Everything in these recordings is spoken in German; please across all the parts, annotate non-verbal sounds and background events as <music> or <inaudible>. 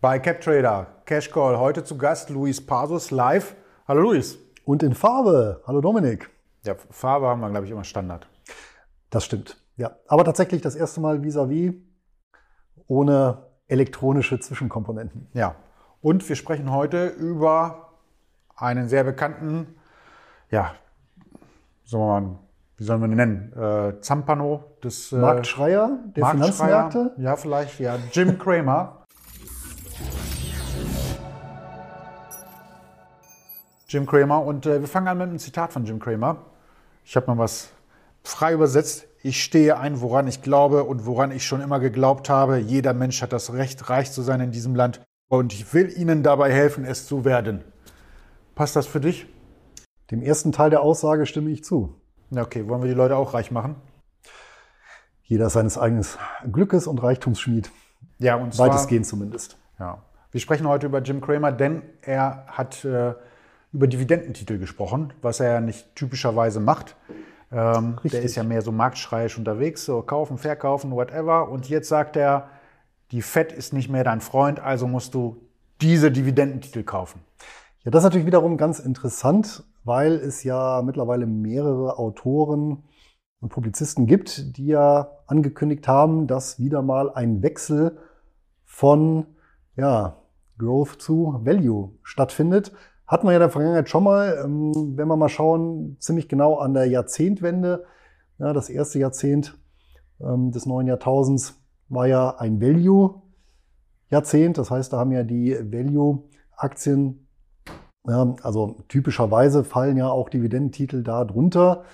Bei CapTrader Cash Call heute zu Gast Luis Pasus live. Hallo Luis. Und in Farbe. Hallo Dominik. Ja, Farbe haben wir, glaube ich, immer Standard. Das stimmt. Ja, aber tatsächlich das erste Mal vis-à-vis -vis ohne elektronische Zwischenkomponenten. Ja. Und wir sprechen heute über einen sehr bekannten, ja, sagen wir mal, wie sollen wir ihn nennen? Äh, Zampano des äh, Marktschreier der Marktschreier, Finanzmärkte? Ja, vielleicht, ja. Jim Cramer. Jim Cramer. Und äh, wir fangen an mit einem Zitat von Jim Cramer. Ich habe mal was frei übersetzt. Ich stehe ein, woran ich glaube und woran ich schon immer geglaubt habe. Jeder Mensch hat das Recht, reich zu sein in diesem Land. Und ich will Ihnen dabei helfen, es zu werden. Passt das für dich? Dem ersten Teil der Aussage stimme ich zu. Na okay, wollen wir die Leute auch reich machen? Jeder seines eigenen Glückes und Reichtumsschmied. Ja, und zwar, Weitestgehend zumindest. Ja. Wir sprechen heute über Jim Cramer, denn er hat äh, über Dividendentitel gesprochen, was er ja nicht typischerweise macht. Ähm, der ist ja mehr so marktschreiisch unterwegs, so kaufen, verkaufen, whatever. Und jetzt sagt er, die Fed ist nicht mehr dein Freund, also musst du diese Dividendentitel kaufen. Ja, das ist natürlich wiederum ganz interessant, weil es ja mittlerweile mehrere Autoren und Publizisten gibt, die ja angekündigt haben, dass wieder mal ein Wechsel von ja, Growth zu Value stattfindet. Hatten wir ja in der Vergangenheit schon mal, ähm, wenn wir mal schauen, ziemlich genau an der Jahrzehntwende. Ja, das erste Jahrzehnt ähm, des neuen Jahrtausends war ja ein Value-Jahrzehnt. Das heißt, da haben ja die Value-Aktien, ja, also typischerweise fallen ja auch Dividendentitel da drunter.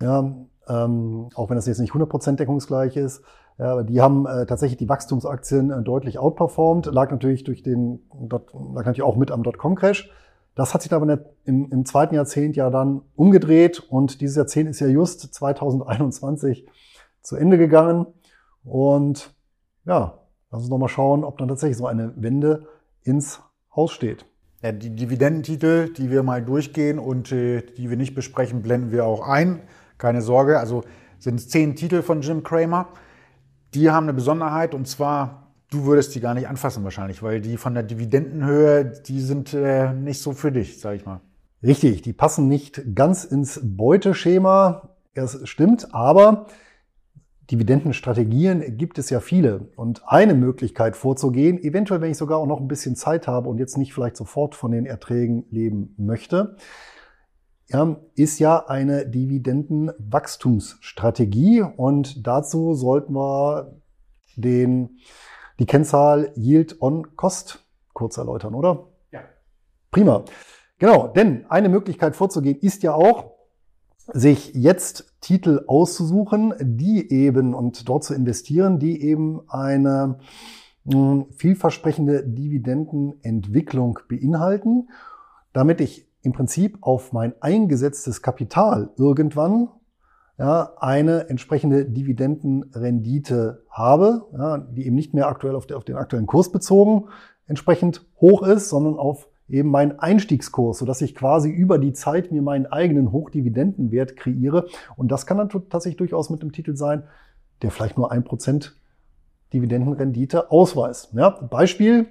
Ja, ähm, auch wenn das jetzt nicht 100% deckungsgleich ist. Ja, die haben äh, tatsächlich die Wachstumsaktien äh, deutlich outperformed. Lag natürlich durch den, dot, lag natürlich auch mit am Dotcom-Crash. Das hat sich aber im, im zweiten Jahrzehnt ja dann umgedreht und dieses Jahrzehnt ist ja just 2021 zu Ende gegangen. Und ja, lass uns nochmal schauen, ob dann tatsächlich so eine Wende ins Haus steht. Ja, die Dividendentitel, die wir mal durchgehen und äh, die wir nicht besprechen, blenden wir auch ein. Keine Sorge. Also sind es zehn Titel von Jim Cramer. Die haben eine Besonderheit und zwar Du würdest die gar nicht anfassen wahrscheinlich, weil die von der Dividendenhöhe, die sind äh, nicht so für dich, sag ich mal. Richtig, die passen nicht ganz ins Beuteschema. Es stimmt, aber Dividendenstrategien gibt es ja viele. Und eine Möglichkeit vorzugehen, eventuell wenn ich sogar auch noch ein bisschen Zeit habe und jetzt nicht vielleicht sofort von den Erträgen leben möchte, ja, ist ja eine Dividendenwachstumsstrategie. Und dazu sollten wir den die Kennzahl Yield on Cost kurz erläutern, oder? Ja. Prima. Genau, denn eine Möglichkeit vorzugehen ist ja auch, sich jetzt Titel auszusuchen, die eben und dort zu investieren, die eben eine hm, vielversprechende Dividendenentwicklung beinhalten, damit ich im Prinzip auf mein eingesetztes Kapital irgendwann ja, eine entsprechende Dividendenrendite habe, ja, die eben nicht mehr aktuell auf, der, auf den aktuellen Kurs bezogen entsprechend hoch ist, sondern auf eben meinen Einstiegskurs, sodass ich quasi über die Zeit mir meinen eigenen Hochdividendenwert kreiere. Und das kann dann tatsächlich durchaus mit einem Titel sein, der vielleicht nur ein Prozent Dividendenrendite ausweist. Ja, Beispiel,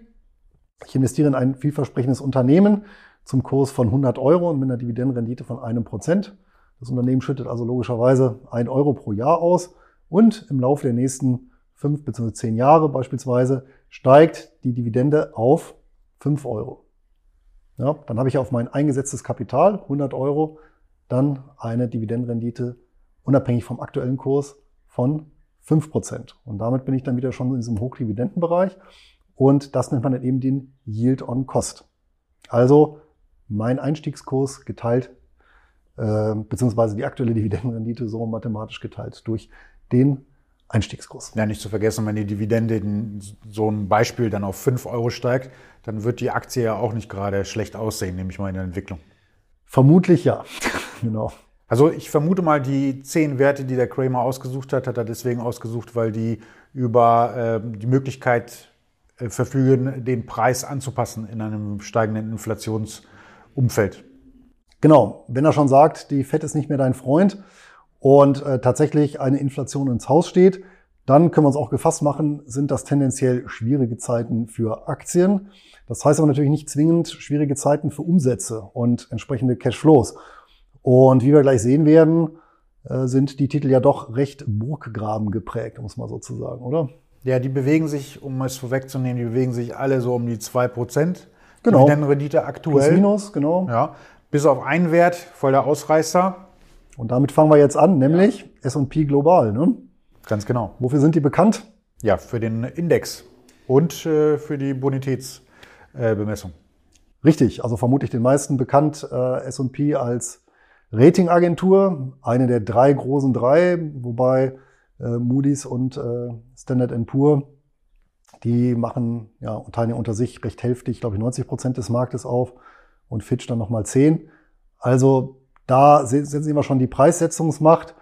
ich investiere in ein vielversprechendes Unternehmen zum Kurs von 100 Euro und mit einer Dividendenrendite von einem Prozent. Das Unternehmen schüttet also logischerweise ein Euro pro Jahr aus und im Laufe der nächsten fünf bzw. zehn Jahre beispielsweise steigt die Dividende auf fünf Euro. Ja, dann habe ich auf mein eingesetztes Kapital 100 Euro dann eine Dividendenrendite unabhängig vom aktuellen Kurs von 5%. Und damit bin ich dann wieder schon in diesem Hochdividendenbereich. Und das nennt man dann eben den Yield on Cost. Also mein Einstiegskurs geteilt äh, beziehungsweise die aktuelle Dividendenrendite so mathematisch geteilt durch den Einstiegskurs. Ja, nicht zu vergessen, wenn die Dividende in so einem Beispiel dann auf 5 Euro steigt, dann wird die Aktie ja auch nicht gerade schlecht aussehen, nehme ich mal in der Entwicklung. Vermutlich ja, <laughs> genau. Also ich vermute mal, die zehn Werte, die der Kramer ausgesucht hat, hat er deswegen ausgesucht, weil die über äh, die Möglichkeit äh, verfügen, den Preis anzupassen in einem steigenden Inflationsumfeld. Genau, wenn er schon sagt, die Fed ist nicht mehr dein Freund und äh, tatsächlich eine Inflation ins Haus steht, dann können wir uns auch gefasst machen, sind das tendenziell schwierige Zeiten für Aktien. Das heißt aber natürlich nicht zwingend schwierige Zeiten für Umsätze und entsprechende Cashflows. Und wie wir gleich sehen werden, äh, sind die Titel ja doch recht Burggraben geprägt, muss man sozusagen, oder? Ja, die bewegen sich, um es vorwegzunehmen, die bewegen sich alle so um die 2%. Genau. Dividendenrendite aktuell. Plus minus, genau. Ja. Bis auf einen Wert, voll der Ausreißer. Und damit fangen wir jetzt an, nämlich S&P Global. Ne? Ganz genau. Wofür sind die bekannt? Ja, für den Index und äh, für die Bonitätsbemessung. Äh, Richtig, also vermutlich den meisten bekannt äh, S&P als Ratingagentur, eine der drei großen drei, wobei äh, Moody's und äh, Standard Poor, die machen ja und teilen ja unter sich recht hälftig, glaube ich, 90 Prozent des Marktes auf und Fitch dann nochmal 10. Also da sehen wir schon die Preissetzungsmacht.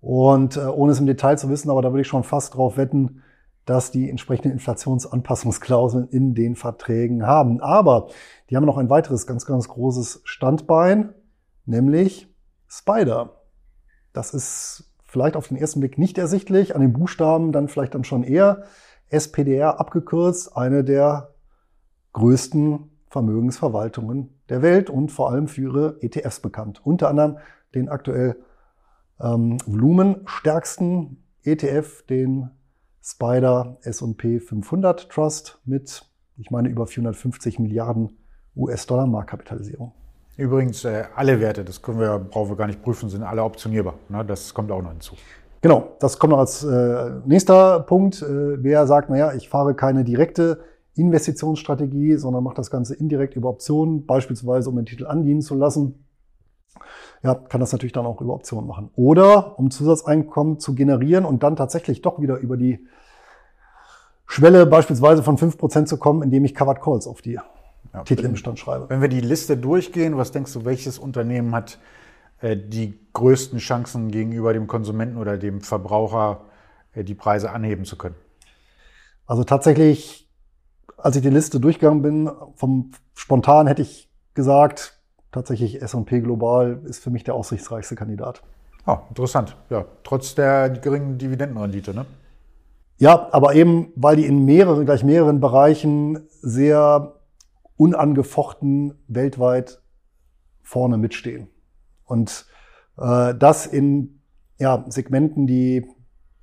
Und äh, ohne es im Detail zu wissen, aber da würde ich schon fast drauf wetten, dass die entsprechenden Inflationsanpassungsklauseln in den Verträgen haben. Aber die haben noch ein weiteres ganz, ganz großes Standbein, nämlich Spider. Das ist vielleicht auf den ersten Blick nicht ersichtlich, an den Buchstaben dann vielleicht dann schon eher. SPDR abgekürzt, eine der größten Vermögensverwaltungen der Welt und vor allem für ihre ETFs bekannt. Unter anderem den aktuell ähm, volumenstärksten ETF, den Spider S&P 500 Trust mit, ich meine, über 450 Milliarden US-Dollar Marktkapitalisierung. Übrigens, äh, alle Werte, das können wir, brauchen wir gar nicht prüfen, sind alle optionierbar. Ne? Das kommt auch noch hinzu. Genau, das kommt noch als äh, nächster Punkt. Äh, wer sagt, naja, ich fahre keine direkte Investitionsstrategie, sondern mache das Ganze indirekt über Optionen, beispielsweise um den Titel andienen zu lassen, ja, kann das natürlich dann auch über Optionen machen. Oder um Zusatzeinkommen zu generieren und dann tatsächlich doch wieder über die Schwelle beispielsweise von 5% zu kommen, indem ich Covered Calls auf die ja, Titel im Bestand schreibe. Wenn wir die Liste durchgehen, was denkst du, welches Unternehmen hat äh, die größten Chancen gegenüber dem Konsumenten oder dem Verbraucher, äh, die Preise anheben zu können? Also tatsächlich, als ich die Liste durchgegangen bin, vom spontan hätte ich gesagt, tatsächlich S&P Global ist für mich der aussichtsreichste Kandidat. Ah, interessant. Ja, trotz der geringen Dividendenrendite, ne? Ja, aber eben, weil die in mehreren, gleich mehreren Bereichen sehr unangefochten weltweit vorne mitstehen. Und äh, das in ja, Segmenten, die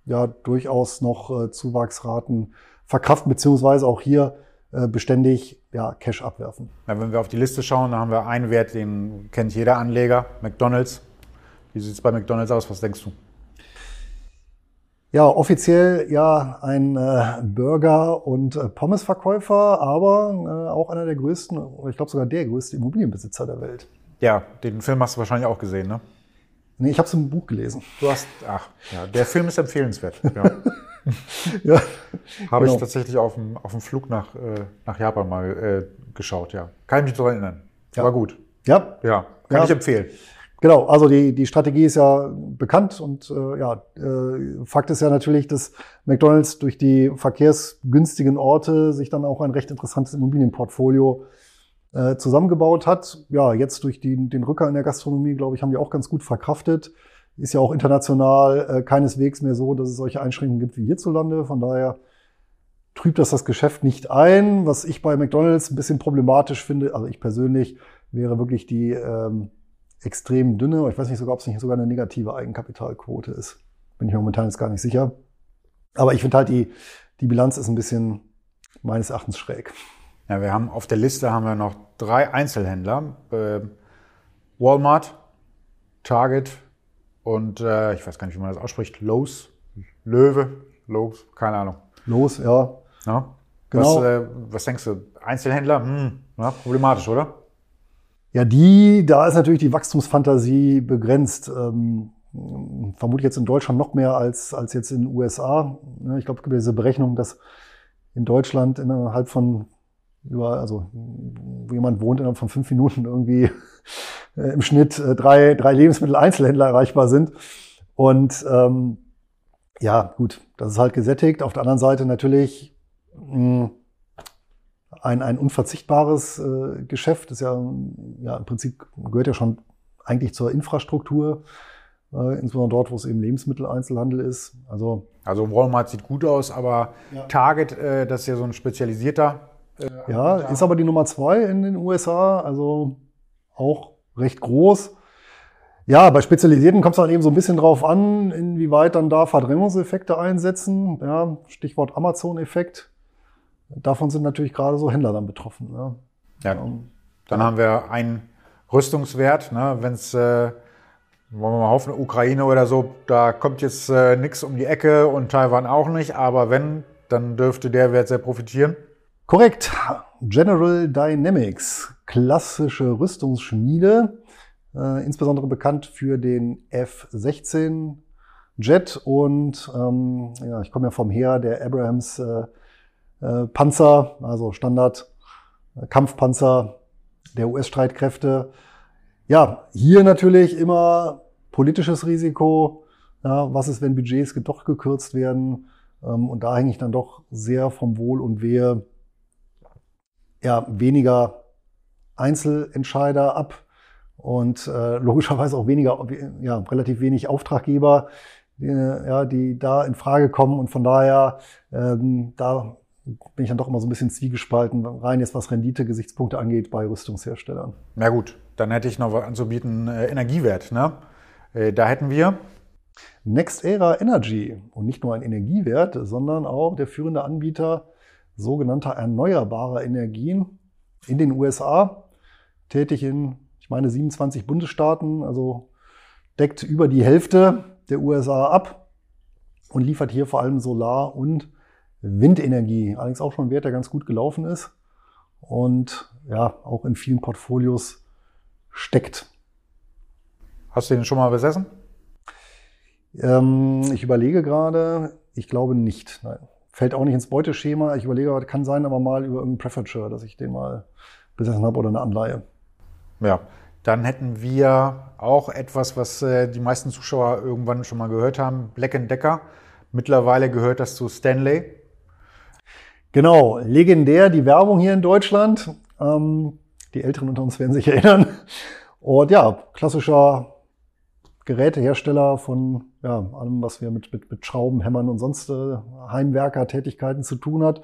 ja durchaus noch äh, Zuwachsraten verkraften, beziehungsweise auch hier beständig ja, Cash abwerfen. Ja, wenn wir auf die Liste schauen, da haben wir einen Wert, den kennt jeder Anleger, McDonald's. Wie sieht es bei McDonald's aus? Was denkst du? Ja, offiziell ja ein äh, Burger- und äh, Pommesverkäufer, aber äh, auch einer der größten, ich glaube sogar der größte Immobilienbesitzer der Welt. Ja, den Film hast du wahrscheinlich auch gesehen, ne? Nee, ich habe es im Buch gelesen. Du hast, ach, ja, der Film ist empfehlenswert. Ja. <laughs> ja. <laughs> Habe genau. ich tatsächlich auf dem, auf dem Flug nach, äh, nach Japan mal äh, geschaut, ja. Kann ich mich daran erinnern. Ja. War gut. Ja. Ja, kann ja. ich empfehlen. Genau, also die, die Strategie ist ja bekannt und äh, ja, äh, Fakt ist ja natürlich, dass McDonalds durch die verkehrsgünstigen Orte sich dann auch ein recht interessantes Immobilienportfolio äh, zusammengebaut hat. Ja, jetzt durch die, den Rücker in der Gastronomie, glaube ich, haben die auch ganz gut verkraftet. Ist ja auch international äh, keineswegs mehr so, dass es solche Einschränkungen gibt wie hierzulande. Von daher trübt das das Geschäft nicht ein. Was ich bei McDonald's ein bisschen problematisch finde, also ich persönlich, wäre wirklich die ähm, extrem dünne, ich weiß nicht sogar, ob es nicht sogar eine negative Eigenkapitalquote ist. Bin ich momentan jetzt gar nicht sicher. Aber ich finde halt, die, die Bilanz ist ein bisschen meines Erachtens schräg. Ja, wir haben auf der Liste haben wir noch drei Einzelhändler. Äh, Walmart, Target und äh, ich weiß gar nicht, wie man das ausspricht. Lowe's, Löwe, Lowe's, keine Ahnung. Lowe's, ja. ja? Genau. Was, äh, was denkst du? Einzelhändler? Hm, ja, problematisch, oder? Ja, die, da ist natürlich die Wachstumsfantasie begrenzt. Ähm, vermutlich jetzt in Deutschland noch mehr als, als jetzt in den USA. Ich glaube, es gibt diese Berechnung, dass in Deutschland innerhalb von über, also wo jemand wohnt, innerhalb von fünf Minuten irgendwie äh, im Schnitt äh, drei, drei Lebensmittel-Einzelhändler erreichbar sind. Und ähm, ja, gut, das ist halt gesättigt. Auf der anderen Seite natürlich mh, ein, ein unverzichtbares äh, Geschäft. Das ist ja, ja im Prinzip gehört ja schon eigentlich zur Infrastruktur. äh, insbesondere dort, wo es eben Lebensmitteleinzelhandel ist. Also, also Walmart sieht gut aus, aber ja. Target, äh, das ist ja so ein spezialisierter. Äh, ja, ist aber die Nummer zwei in den USA, also auch recht groß. Ja, bei Spezialisierten kommt es dann eben so ein bisschen drauf an, inwieweit dann da Verdrängungseffekte einsetzen. Ja, Stichwort Amazon-Effekt. Davon sind natürlich gerade so Händler dann betroffen. Ja, ja dann haben wir einen Rüstungswert, ne, wenn es äh, wollen wir mal hoffen, Ukraine oder so, da kommt jetzt äh, nichts um die Ecke und Taiwan auch nicht, aber wenn, dann dürfte der Wert sehr profitieren. Korrekt. General Dynamics, klassische Rüstungsschmiede, äh, insbesondere bekannt für den F-16 Jet und ähm, ja, ich komme ja vom Heer der Abrams äh, äh, Panzer, also Standard äh, Kampfpanzer der US-Streitkräfte. Ja, hier natürlich immer politisches Risiko. Ja, was ist, wenn Budgets doch gekürzt werden? Ähm, und da hänge ich dann doch sehr vom Wohl und Wehe ja, weniger Einzelentscheider ab und äh, <laughs> logischerweise auch weniger, ja, relativ wenig Auftraggeber, die, ja, die da in Frage kommen. Und von daher, ähm, da bin ich dann doch immer so ein bisschen zwiegespalten, rein jetzt was Rendite-Gesichtspunkte angeht bei Rüstungsherstellern. Na gut, dann hätte ich noch was anzubieten, äh, Energiewert. Ne? Äh, da hätten wir Next Era Energy und nicht nur ein Energiewert, sondern auch der führende Anbieter sogenannter erneuerbarer Energien in den USA, tätig in, ich meine, 27 Bundesstaaten, also deckt über die Hälfte der USA ab und liefert hier vor allem Solar- und Windenergie. Allerdings auch schon ein Wert, der ganz gut gelaufen ist und ja, auch in vielen Portfolios steckt. Hast du den schon mal besessen? Ähm, ich überlege gerade, ich glaube nicht. Nein. Fällt auch nicht ins Beuteschema. Ich überlege, kann sein, aber mal über irgendeinen Preferred dass ich den mal besessen habe oder eine Anleihe. Ja, dann hätten wir auch etwas, was äh, die meisten Zuschauer irgendwann schon mal gehört haben, Black Decker. Mittlerweile gehört das zu Stanley. Genau, legendär die Werbung hier in Deutschland. Ähm, die Älteren unter uns werden sich erinnern. Und ja, klassischer Gerätehersteller von ja, allem, was wir mit, mit, mit Schrauben, Hämmern und sonst äh, Heimwerker-Tätigkeiten zu tun hat.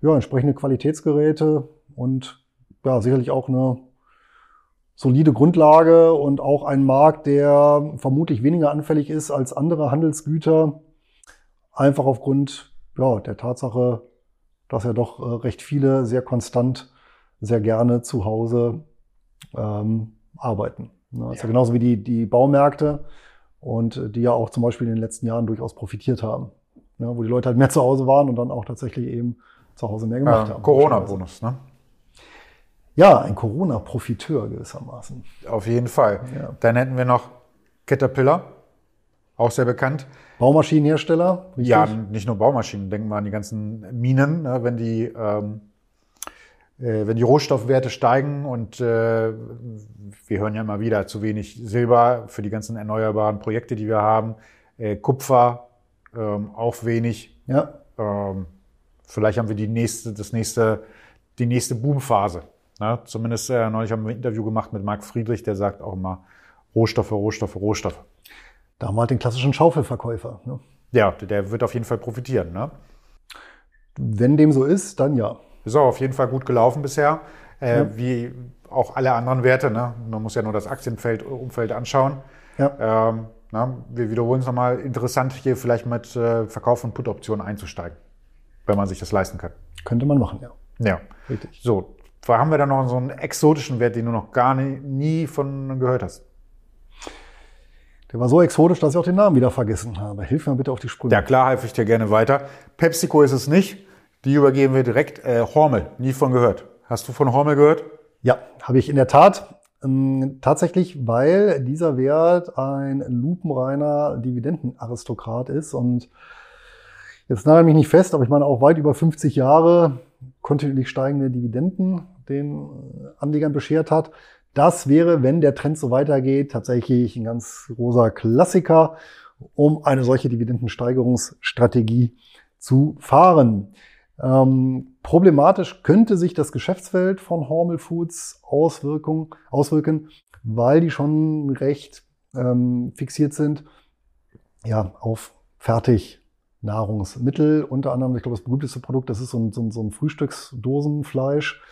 Ja, entsprechende Qualitätsgeräte und ja, sicherlich auch eine solide Grundlage und auch ein Markt, der vermutlich weniger anfällig ist als andere Handelsgüter. Einfach aufgrund ja, der Tatsache, dass ja doch äh, recht viele sehr konstant, sehr gerne zu Hause ähm, arbeiten. Ne? ist ja. ja genauso wie die, die Baumärkte und äh, die ja auch zum Beispiel in den letzten Jahren durchaus profitiert haben. Ne? Wo die Leute halt mehr zu Hause waren und dann auch tatsächlich eben zu Hause mehr gemacht ja, haben. Corona-Bonus, ne? Ja, ein Corona-Profiteur gewissermaßen. Auf jeden Fall. Ja. Dann hätten wir noch Caterpillar, auch sehr bekannt. Baumaschinenhersteller? Richtig? Ja, nicht nur Baumaschinen. Denken wir an die ganzen Minen, ne, wenn die ähm, äh, wenn die Rohstoffwerte steigen und äh, wir hören ja immer wieder zu wenig Silber für die ganzen erneuerbaren Projekte, die wir haben, äh, Kupfer ähm, auch wenig. Ja. Ähm, vielleicht haben wir die nächste, das nächste, die nächste Boomphase. Ne? Zumindest äh, neulich haben wir ein Interview gemacht mit Marc Friedrich, der sagt auch immer Rohstoffe, Rohstoffe, Rohstoffe. Da haben wir halt den klassischen Schaufelverkäufer. Ne? Ja, der wird auf jeden Fall profitieren. Ne? Wenn dem so ist, dann ja. Ist auch auf jeden Fall gut gelaufen bisher. Äh, ja. Wie auch alle anderen Werte. Ne? Man muss ja nur das Aktienfeld, Umfeld anschauen. Ja. Ähm, na, wir wiederholen es nochmal. Interessant, hier vielleicht mit äh, Verkauf von Put-Optionen einzusteigen, wenn man sich das leisten kann. Könnte man machen, ja. Ja. Richtig. So, haben wir da noch so einen exotischen Wert, den du noch gar nie, nie von gehört hast? Der war so exotisch, dass ich auch den Namen wieder vergessen habe. Hilf mir bitte auf die Sprünge. Ja, klar, helfe ich dir gerne weiter. PepsiCo ist es nicht. Die übergeben wir direkt. Äh, Hormel, nie von gehört. Hast du von Hormel gehört? Ja, habe ich in der Tat. Ähm, tatsächlich, weil dieser Wert ein lupenreiner Dividendenaristokrat ist und jetzt nagel mich nicht fest, aber ich meine auch weit über 50 Jahre kontinuierlich steigende Dividenden den Anlegern beschert hat. Das wäre, wenn der Trend so weitergeht, tatsächlich ein ganz großer Klassiker, um eine solche Dividendensteigerungsstrategie zu fahren. Ähm, problematisch könnte sich das Geschäftsfeld von Hormel Foods Auswirkung, auswirken, weil die schon recht ähm, fixiert sind, ja, auf Fertignahrungsmittel. Unter anderem, ich glaube, das berühmteste Produkt, das ist so ein, so ein, so ein Frühstücksdosenfleisch.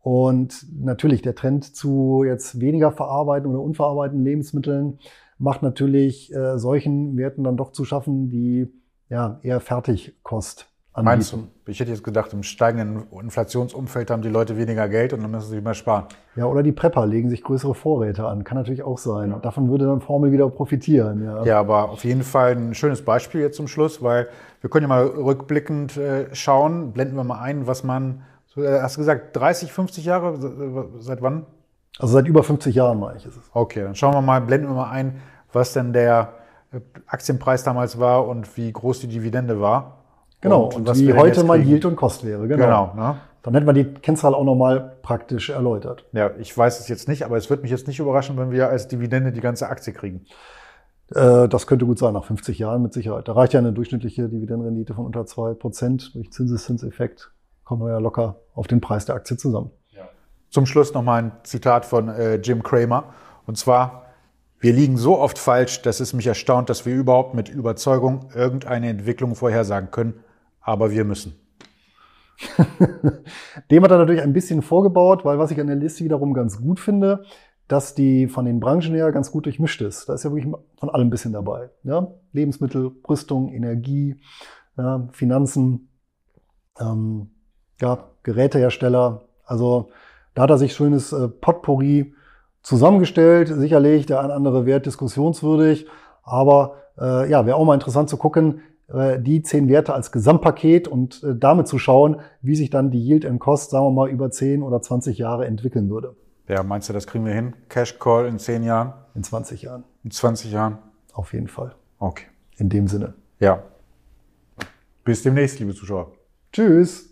Und natürlich der Trend zu jetzt weniger verarbeiteten oder unverarbeiteten Lebensmitteln macht natürlich äh, solchen Werten dann doch zu schaffen, die ja eher Fertigkost. Meinst du? Ich hätte jetzt gedacht, im steigenden Inflationsumfeld haben die Leute weniger Geld und dann müssen sie mehr sparen. Ja, oder die Prepper legen sich größere Vorräte an. Kann natürlich auch sein. Ja. Davon würde dann Formel wieder profitieren. Ja. ja, aber auf jeden Fall ein schönes Beispiel jetzt zum Schluss, weil wir können ja mal rückblickend äh, schauen. Blenden wir mal ein, was man, so, äh, hast du gesagt, 30, 50 Jahre? Äh, seit wann? Also seit über 50 Jahren, meine ich, es. Okay, dann schauen wir mal, blenden wir mal ein, was denn der Aktienpreis damals war und wie groß die Dividende war. Genau, und, und wie heute mein Yield und Kost wäre. Genau. genau ne? Dann hätten wir die Kennzahl auch nochmal praktisch erläutert. Ja, ich weiß es jetzt nicht, aber es wird mich jetzt nicht überraschen, wenn wir als Dividende die ganze Aktie kriegen. Äh, das könnte gut sein, nach 50 Jahren mit Sicherheit. Da reicht ja eine durchschnittliche Dividendenrendite von unter zwei Prozent. Durch Zinseszinseffekt kommen wir ja locker auf den Preis der Aktie zusammen. Ja. Zum Schluss nochmal ein Zitat von äh, Jim Cramer. Und zwar, wir liegen so oft falsch, dass es mich erstaunt, dass wir überhaupt mit Überzeugung irgendeine Entwicklung vorhersagen können aber wir müssen. <laughs> Dem hat er natürlich ein bisschen vorgebaut, weil was ich an der Liste wiederum ganz gut finde, dass die von den Branchen her ganz gut durchmischt ist. Da ist ja wirklich von allem ein bisschen dabei. Ja? Lebensmittel, Rüstung, Energie, ja, Finanzen, ähm, ja, Gerätehersteller. Also da hat er sich schönes äh, Potpourri zusammengestellt. Sicherlich der ein andere Wert diskussionswürdig. Aber äh, ja, wäre auch mal interessant zu gucken, die zehn Werte als Gesamtpaket und äh, damit zu schauen, wie sich dann die Yield and Cost, sagen wir mal, über 10 oder 20 Jahre entwickeln würde. Ja, meinst du, das kriegen wir hin? Cash Call in 10 Jahren? In 20 Jahren. In 20 Jahren? Auf jeden Fall. Okay. In dem Sinne. Ja. Bis demnächst, liebe Zuschauer. Tschüss.